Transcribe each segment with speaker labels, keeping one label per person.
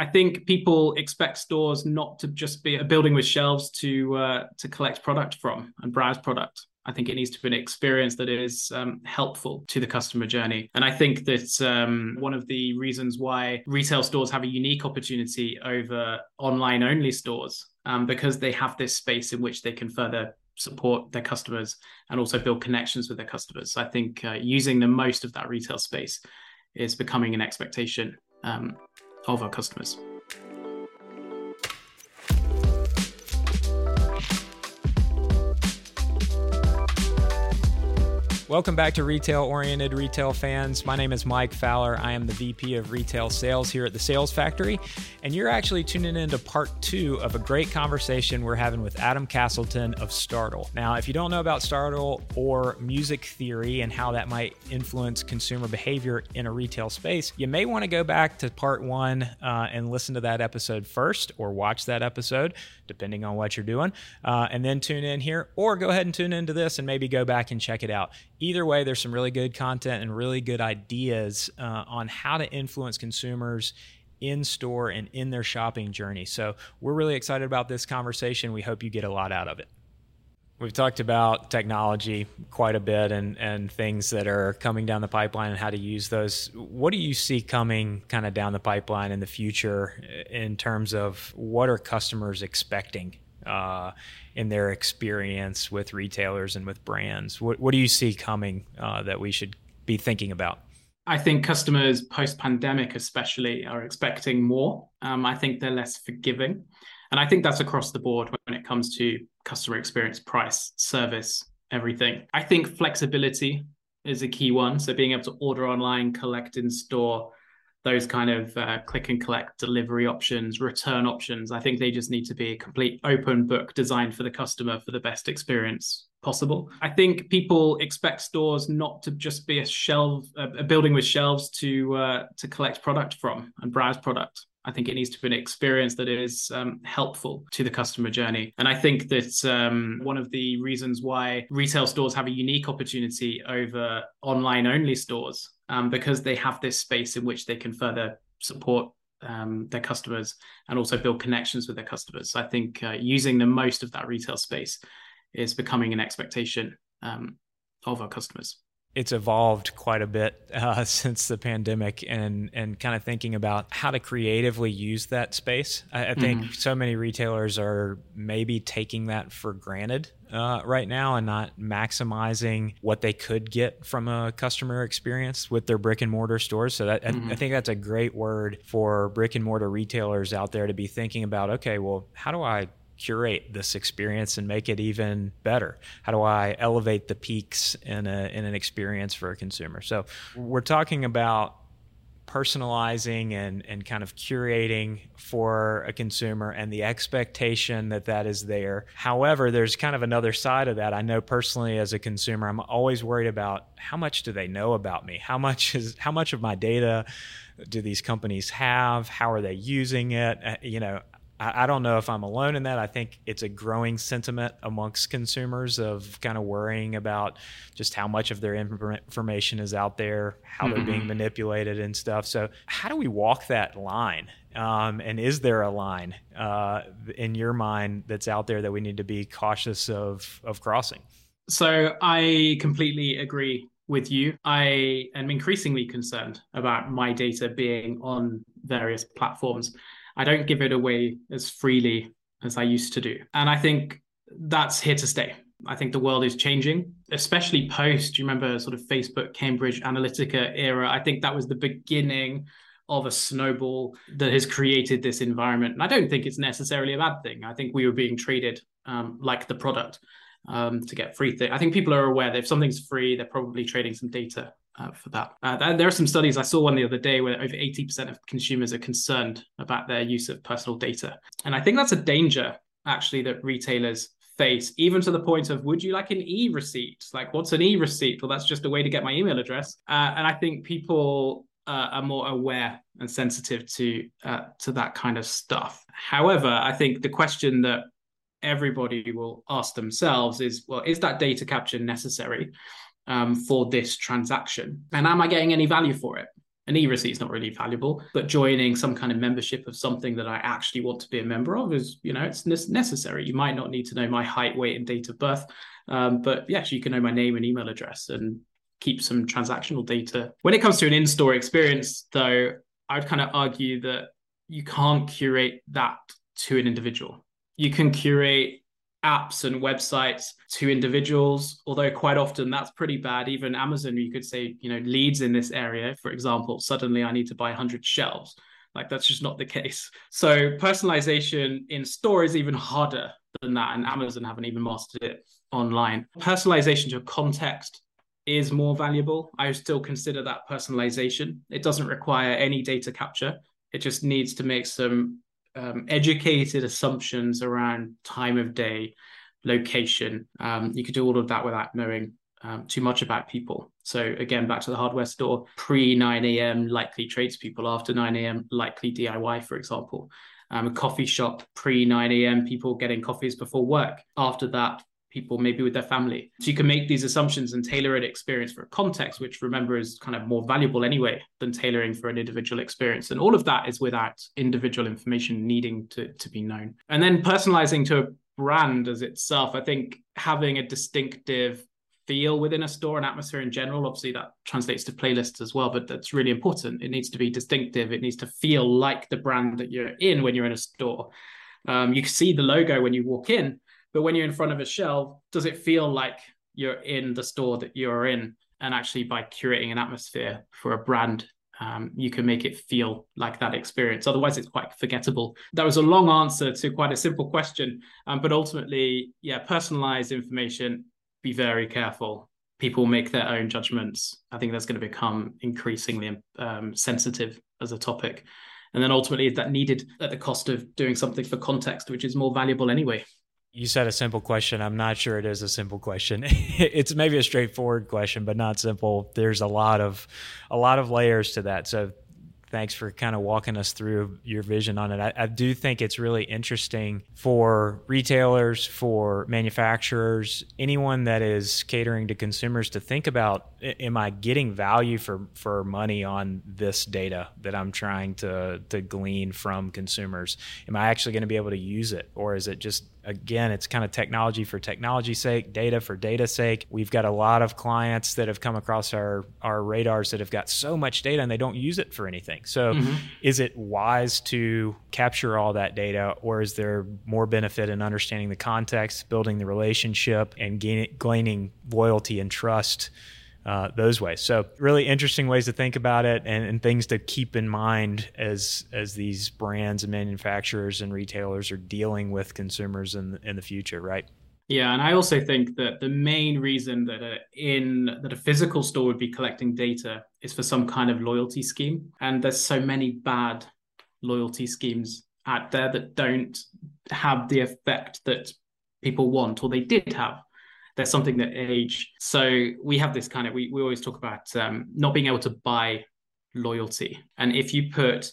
Speaker 1: I think people expect stores not to just be a building with shelves to uh, to collect product from and browse product. I think it needs to be an experience that is um, helpful to the customer journey. And I think that um, one of the reasons why retail stores have a unique opportunity over online only stores, um, because they have this space in which they can further support their customers and also build connections with their customers. So I think uh, using the most of that retail space is becoming an expectation um, of our customers.
Speaker 2: Welcome back to Retail Oriented Retail Fans. My name is Mike Fowler. I am the VP of Retail Sales here at the Sales Factory, and you're actually tuning into part two of a great conversation we're having with Adam Castleton of Startle. Now, if you don't know about Startle or music theory and how that might influence consumer behavior in a retail space, you may want to go back to part one uh, and listen to that episode first or watch that episode, depending on what you're doing, uh, and then tune in here, or go ahead and tune into this and maybe go back and check it out either way, there's some really good content and really good ideas uh, on how to influence consumers in store and in their shopping journey. So we're really excited about this conversation. We hope you get a lot out of it. We've talked about technology quite a bit and, and things that are coming down the pipeline and how to use those. What do you see coming kind of down the pipeline in the future in terms of what are customers expecting uh, in their experience with retailers and with brands? What, what do you see coming uh, that we should be thinking about?
Speaker 1: I think customers post pandemic, especially, are expecting more. Um, I think they're less forgiving. And I think that's across the board when it comes to customer experience, price, service, everything. I think flexibility is a key one. So being able to order online, collect in store, those kind of uh, click and collect delivery options, return options. I think they just need to be a complete open book designed for the customer for the best experience possible. I think people expect stores not to just be a shelf, a building with shelves to uh, to collect product from and browse product. I think it needs to be an experience that is um, helpful to the customer journey. And I think that um, one of the reasons why retail stores have a unique opportunity over online only stores um, because they have this space in which they can further support um, their customers and also build connections with their customers. So I think uh, using the most of that retail space is becoming an expectation um, of our customers
Speaker 2: it's evolved quite a bit uh, since the pandemic and and kind of thinking about how to creatively use that space. I, I think mm-hmm. so many retailers are maybe taking that for granted uh, right now and not maximizing what they could get from a customer experience with their brick and mortar stores. So that, mm-hmm. I, I think that's a great word for brick and mortar retailers out there to be thinking about. Okay, well, how do I curate this experience and make it even better? How do I elevate the peaks in, a, in an experience for a consumer? So we're talking about personalizing and, and kind of curating for a consumer and the expectation that that is there. However, there's kind of another side of that. I know personally as a consumer, I'm always worried about how much do they know about me? How much is how much of my data do these companies have? How are they using it? Uh, you know, I, I don't know if I'm alone in that. I think it's a growing sentiment amongst consumers of kind of worrying about just how much of their information is out there, how mm-hmm. they're being mm-hmm. manipulated and stuff. So, how do we walk that line? Um, and is there a line uh, in your mind that's out there that we need to be cautious of of crossing?
Speaker 1: So I completely agree with you. I am increasingly concerned about my data being on various platforms. I don't give it away as freely as I used to do. And I think that's here to stay. I think the world is changing, especially post, you remember sort of Facebook, Cambridge Analytica era. I think that was the beginning of a snowball that has created this environment. And I don't think it's necessarily a bad thing. I think we were being treated um, like the product um, to get free thing. I think people are aware that if something's free, they're probably trading some data uh, for that. Uh, there are some studies. I saw one the other day where over 80% of consumers are concerned about their use of personal data. And I think that's a danger, actually, that retailers face, even to the point of would you like an e receipt? Like, what's an e receipt? Well, that's just a way to get my email address. Uh, and I think people uh, are more aware and sensitive to uh, to that kind of stuff. However, I think the question that everybody will ask themselves is, well, is that data capture necessary? Um, for this transaction? And am I getting any value for it? an e-receipt is not really valuable, but joining some kind of membership of something that I actually want to be a member of is, you know, it's necessary. You might not need to know my height, weight, and date of birth, um, but yes, you can know my name and email address and keep some transactional data. When it comes to an in-store experience, though, I'd kind of argue that you can't curate that to an individual. You can curate apps and websites to individuals although quite often that's pretty bad. Even amazon you could say you know leads in this area. For example suddenly i need to buy 100 shelves. Like that's just not the case. So personalization in store is even harder than that and amazon haven't even mastered it online. Personalization to context is more valuable. I still consider that personalization. It doesn't require any data capture. It just needs to make some um, educated assumptions around time of day, location. Um, you could do all of that without knowing um, too much about people. So again, back to the hardware store, pre 9 a.m. likely tradespeople, after 9 a.m. likely DIY, for example. Um, a coffee shop pre 9 a.m. people getting coffees before work. After that, people maybe with their family. So you can make these assumptions and tailor an experience for a context, which remember is kind of more valuable anyway than tailoring for an individual experience. And all of that is without individual information needing to, to be known. And then personalizing to a brand as itself, I think having a distinctive feel within a store and atmosphere in general. Obviously, that translates to playlists as well, but that's really important. It needs to be distinctive. It needs to feel like the brand that you're in when you're in a store. Um, you see the logo when you walk in, but when you're in front of a shelf, does it feel like you're in the store that you're in? And actually, by curating an atmosphere for a brand, um, you can make it feel like that experience. Otherwise, it's quite forgettable. That was a long answer to quite a simple question. Um, but ultimately, yeah, personalized information, be very careful. People make their own judgments. I think that's going to become increasingly um, sensitive as a topic. And then ultimately, is that needed at the cost of doing something for context, which is more valuable anyway?
Speaker 2: You said a simple question. I'm not sure it is a simple question. it's maybe a straightforward question, but not simple. There's a lot of a lot of layers to that. So thanks for kind of walking us through your vision on it. I, I, do think it's really interesting for retailers, for manufacturers, anyone that is catering to consumers to think about: Am I getting value for for money on this data that I'm trying to to glean from consumers? Am I actually going to be able to use it, or is it just again, it's kind of technology for technology's sake, data for data's sake. We've got a lot of clients that have come across our, our radars that have got so much data and they don't use it for anything. So, mm-hmm. is it wise to capture all that data, or is there more benefit in understanding the context, building the relationship, and gaining, gaining loyalty and trust? Uh, those ways. So really interesting ways to think about it and, and, things to keep in mind as as these brands and manufacturers and retailers are dealing with consumers in in the future, right?
Speaker 1: Yeah, and I also think that the main reason that a, in that a physical store would be collecting data is for some kind of loyalty scheme, and there's so many bad loyalty schemes out there that don't have the effect that people want or they did have there's something that age. So we have this kind of we we always talk about um, not being able to buy loyalty, and if you put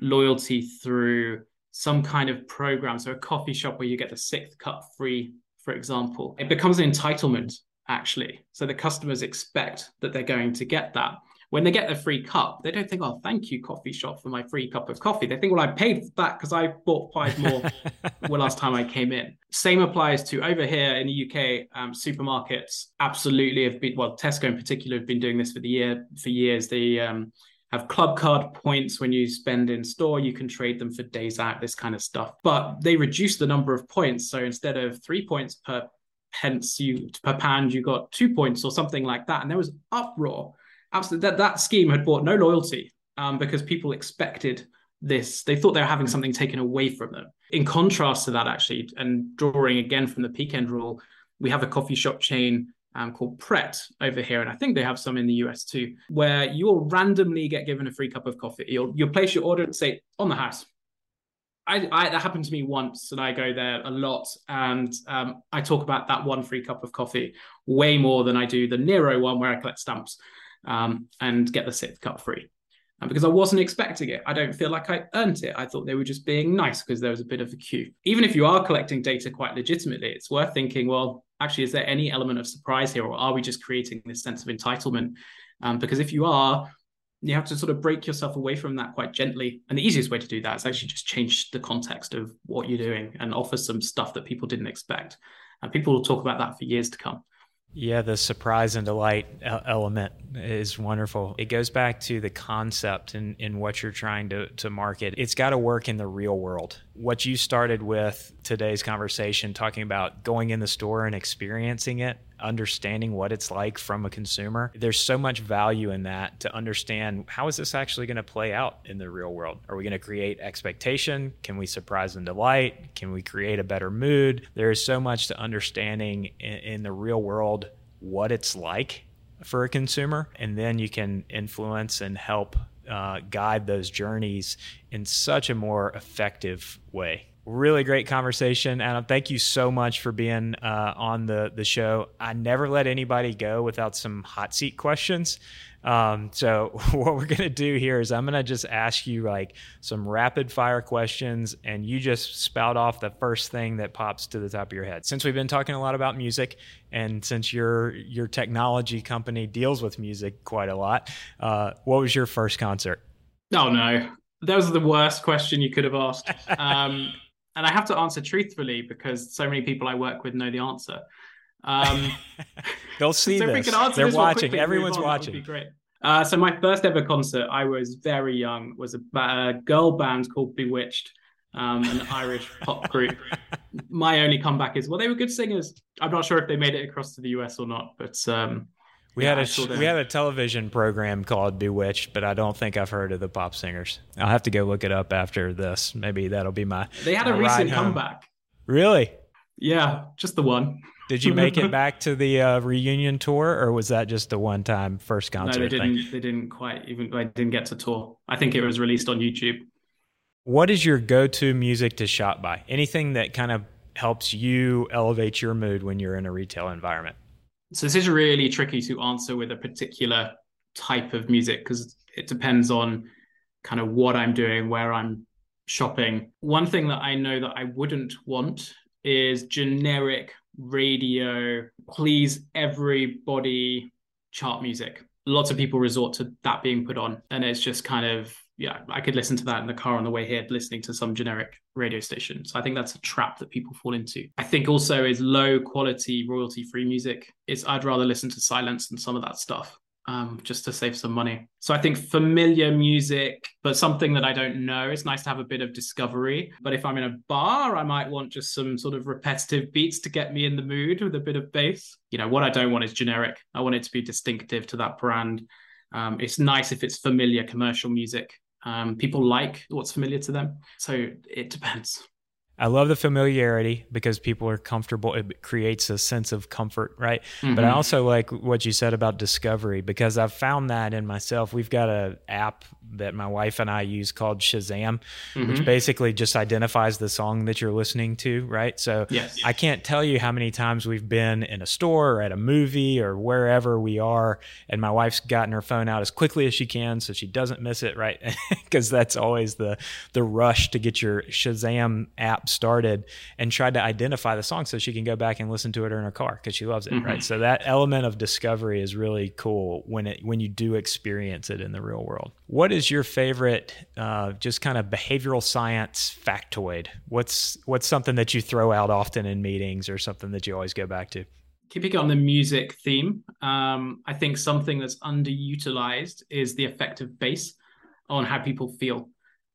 Speaker 1: loyalty through some kind of program, so a coffee shop where you get the sixth cup free, for example, it becomes an entitlement actually. So the customers expect that they're going to get that when they get the free cup, they don't think, oh, thank you, coffee shop, for my free cup of coffee. They think, well, I paid for that because I bought five more the last time I came in. Same applies to over here in the UK, um, supermarkets absolutely have been, well, Tesco in particular have been doing this for the year, for years. They um, have Clubcard points when you spend in store, you can trade them for days out, this kind of stuff. But they reduce the number of points. So instead of three points per pence you per pound, you got two points or something like that. And there was uproar absolutely that that scheme had brought no loyalty um, because people expected this. They thought they were having something taken away from them. In contrast to that, actually, and drawing again from the peak end rule, we have a coffee shop chain um, called Pret over here, and I think they have some in the US too, where you'll randomly get given a free cup of coffee. You'll you'll place your order and say on the house. I, I, that happened to me once, and I go there a lot, and um, I talk about that one free cup of coffee way more than I do the Nero one where I collect stamps um, and get the sixth cup free. And because I wasn't expecting it, I don't feel like I earned it. I thought they were just being nice because there was a bit of a queue. Even if you are collecting data quite legitimately, it's worth thinking, well, actually, is there any element of surprise here, or are we just creating this sense of entitlement? Um, because if you are, you have to sort of break yourself away from that quite gently. And the easiest way to do that is actually just change the context of what you're doing and offer some stuff that people didn't expect. And people will talk about that for years to come.
Speaker 2: Yeah, the surprise and delight element is wonderful. It goes back to the concept and in, what you're trying to, to market. It's got to work in the real world. What you started with today's conversation, talking about going in the store and experiencing it, understanding what it's like from a consumer. There's so much value in that to understand how is this actually going to play out in the real world? Are we going to create expectation? Can we surprise and delight? Can we create a better mood? There is so much to understanding in, in the real world what it's like for a consumer, and then you can influence and help uh, guide those journeys in such a more effective way. Really great conversation, Adam. Thank you so much for being uh, on the the show. I never let anybody go without some hot seat questions. Um, so what we're gonna do here is I'm gonna just ask you like some rapid fire questions, and you just spout off the first thing that pops to the top of your head. Since we've been talking a lot about music, and since your your technology company deals with music quite a lot, uh, what was your first concert?
Speaker 1: Oh no, that was the worst question you could have asked. Um, and I have to answer truthfully because so many people I work with know the answer. Um,
Speaker 2: They'll see so this. They're this watching. Quickly, Everyone's on, watching.
Speaker 1: great. Uh, so my first ever concert, I was very young, was a, a girl band called B*Witched, um, an Irish pop group. My only comeback is, well, they were good singers. I'm not sure if they made it across to the US or not, but um,
Speaker 2: we yeah, had a we had a television program called Bewitched, but I don't think I've heard of the pop singers. I'll have to go look it up after this. Maybe that'll be my.
Speaker 1: They had
Speaker 2: a
Speaker 1: recent comeback.
Speaker 2: Really?
Speaker 1: Yeah, just the one.
Speaker 2: Did you make it back to the uh, reunion tour, or was that just a one-time first concert?
Speaker 1: No, they didn't.
Speaker 2: Thing?
Speaker 1: They didn't quite even. I didn't get to tour. I think it was released on YouTube.
Speaker 2: What is your go-to music to shop by? Anything that kind of helps you elevate your mood when you're in a retail environment?
Speaker 1: So this is really tricky to answer with a particular type of music because it depends on kind of what I'm doing, where I'm shopping. One thing that I know that I wouldn't want is generic radio, please everybody chart music. Lots of people resort to that being put on, and it's just kind of yeah, I could listen to that in the car on the way here, listening to some generic radio station. So I think that's a trap that people fall into. I think also is low quality royalty free music. It's I'd rather listen to silence than some of that stuff um, just to save some money. So I think familiar music, but something that I don't know. It's nice to have a bit of discovery. But if I'm in a bar, I might want just some sort of repetitive beats to get me in the mood with a bit of bass. You know, what I don't want is generic. I want it to be distinctive to that brand. Um, it's nice if it's familiar commercial music. Um, people like what's familiar to them. So it depends.
Speaker 2: I love the familiarity because people are comfortable. It creates a sense of comfort, right? Mm-hmm. But I mm-hmm. also like what you said about discovery because I've found that in myself. We've got an app that my wife and I use called Shazam, mm-hmm. which basically just identifies the song that you're listening to, right? So yes. I can't tell you how many times we've been in a store or at a movie or wherever we are, and my wife's gotten her phone out as quickly as she can so she doesn't miss it, right? Because that's always the the rush to get your Shazam app started and tried to identify the song so she can go back and listen to it in her car because she loves it mm-hmm. right so that element of discovery is really cool when it when you do experience it in the real world what is your favorite uh, just kind of behavioral science factoid what's what's something that you throw out often in meetings or something that you always go back to
Speaker 1: keeping on the music theme, um, I think something that's underutilized is the effect of bass on how people feel.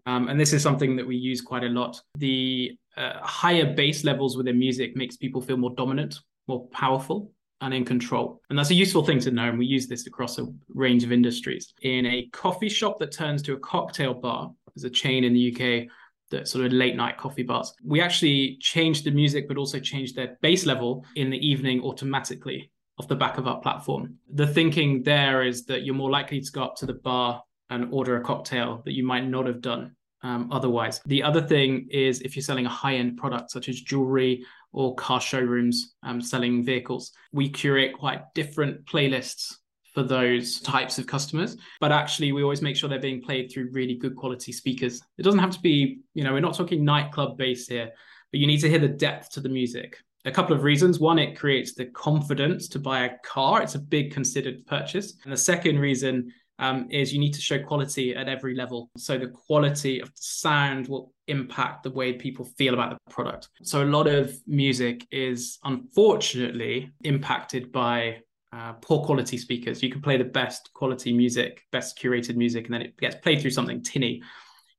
Speaker 1: Um, and this is something that we use quite a lot. The uh, higher bass levels within music makes people feel more dominant, more powerful, and in control. And that's a useful thing to know. And we use this across a range of industries. In a coffee shop that turns to a cocktail bar, there's a chain in the UK that sort of late night coffee bars. We actually changed the music, but also changed their bass level in the evening automatically off the back of our platform. The thinking there is that you're more likely to go up to the bar and order a cocktail that you might not have done um, otherwise. The other thing is if you're selling a high end product such as jewelry or car showrooms um, selling vehicles, we curate quite different playlists for those types of customers. But actually, we always make sure they're being played through really good quality speakers. It doesn't have to be, you know, we're not talking nightclub bass here, but you need to hear the depth to the music. A couple of reasons. One, it creates the confidence to buy a car. It's a big considered purchase. And the second reason um, is you need to show quality at every level. So the quality of the sound will impact the way people feel about the product. So a lot of music is unfortunately impacted by uh, poor quality speakers. You can play the best quality music, best curated music, and then it gets played through something tinny.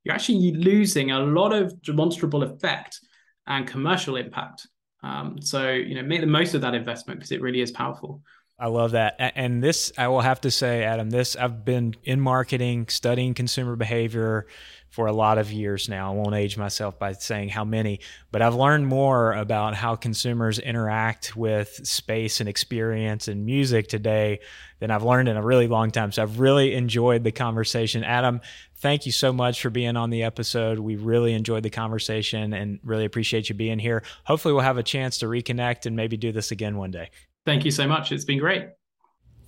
Speaker 1: You're actually losing a lot of demonstrable effect and commercial impact. Um, so you know, make the most of that investment because it really is powerful.
Speaker 2: I love that. And this, I will have to say, Adam, this, I've been in marketing, studying consumer behavior for a lot of years now. I won't age myself by saying how many, but I've learned more about how consumers interact with space and experience and music today than I've learned in a really long time. So I've really enjoyed the conversation. Adam, thank you so much for being on the episode. We really enjoyed the conversation and really appreciate you being here. Hopefully, we'll have a chance to reconnect and maybe do this again one day.
Speaker 1: Thank you so much. It's been great.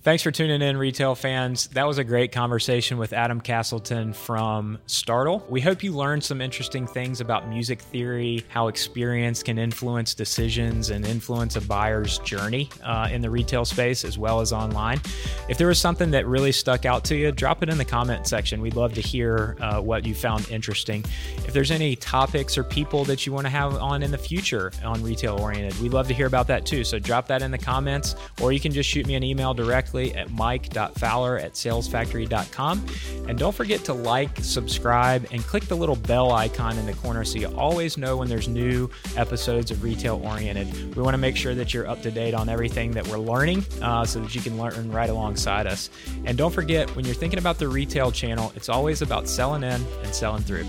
Speaker 2: Thanks for tuning in, retail fans. That was a great conversation with Adam Castleton from Startle. We hope you learned some interesting things about music theory, how experience can influence decisions and influence a buyer's journey uh, in the retail space as well as online. If there was something that really stuck out to you, drop it in the comment section. We'd love to hear uh, what you found interesting. If there's any topics or people that you want to have on in the future on retail oriented, we'd love to hear about that too. So drop that in the comments, or you can just shoot me an email directly directly at mike.fowler at salesfactory.com. And don't forget to like, subscribe, and click the little bell icon in the corner so you always know when there's new episodes of Retail Oriented. We want to make sure that you're up to date on everything that we're learning uh, so that you can learn right alongside us. And don't forget, when you're thinking about the retail channel, it's always about selling in and selling through.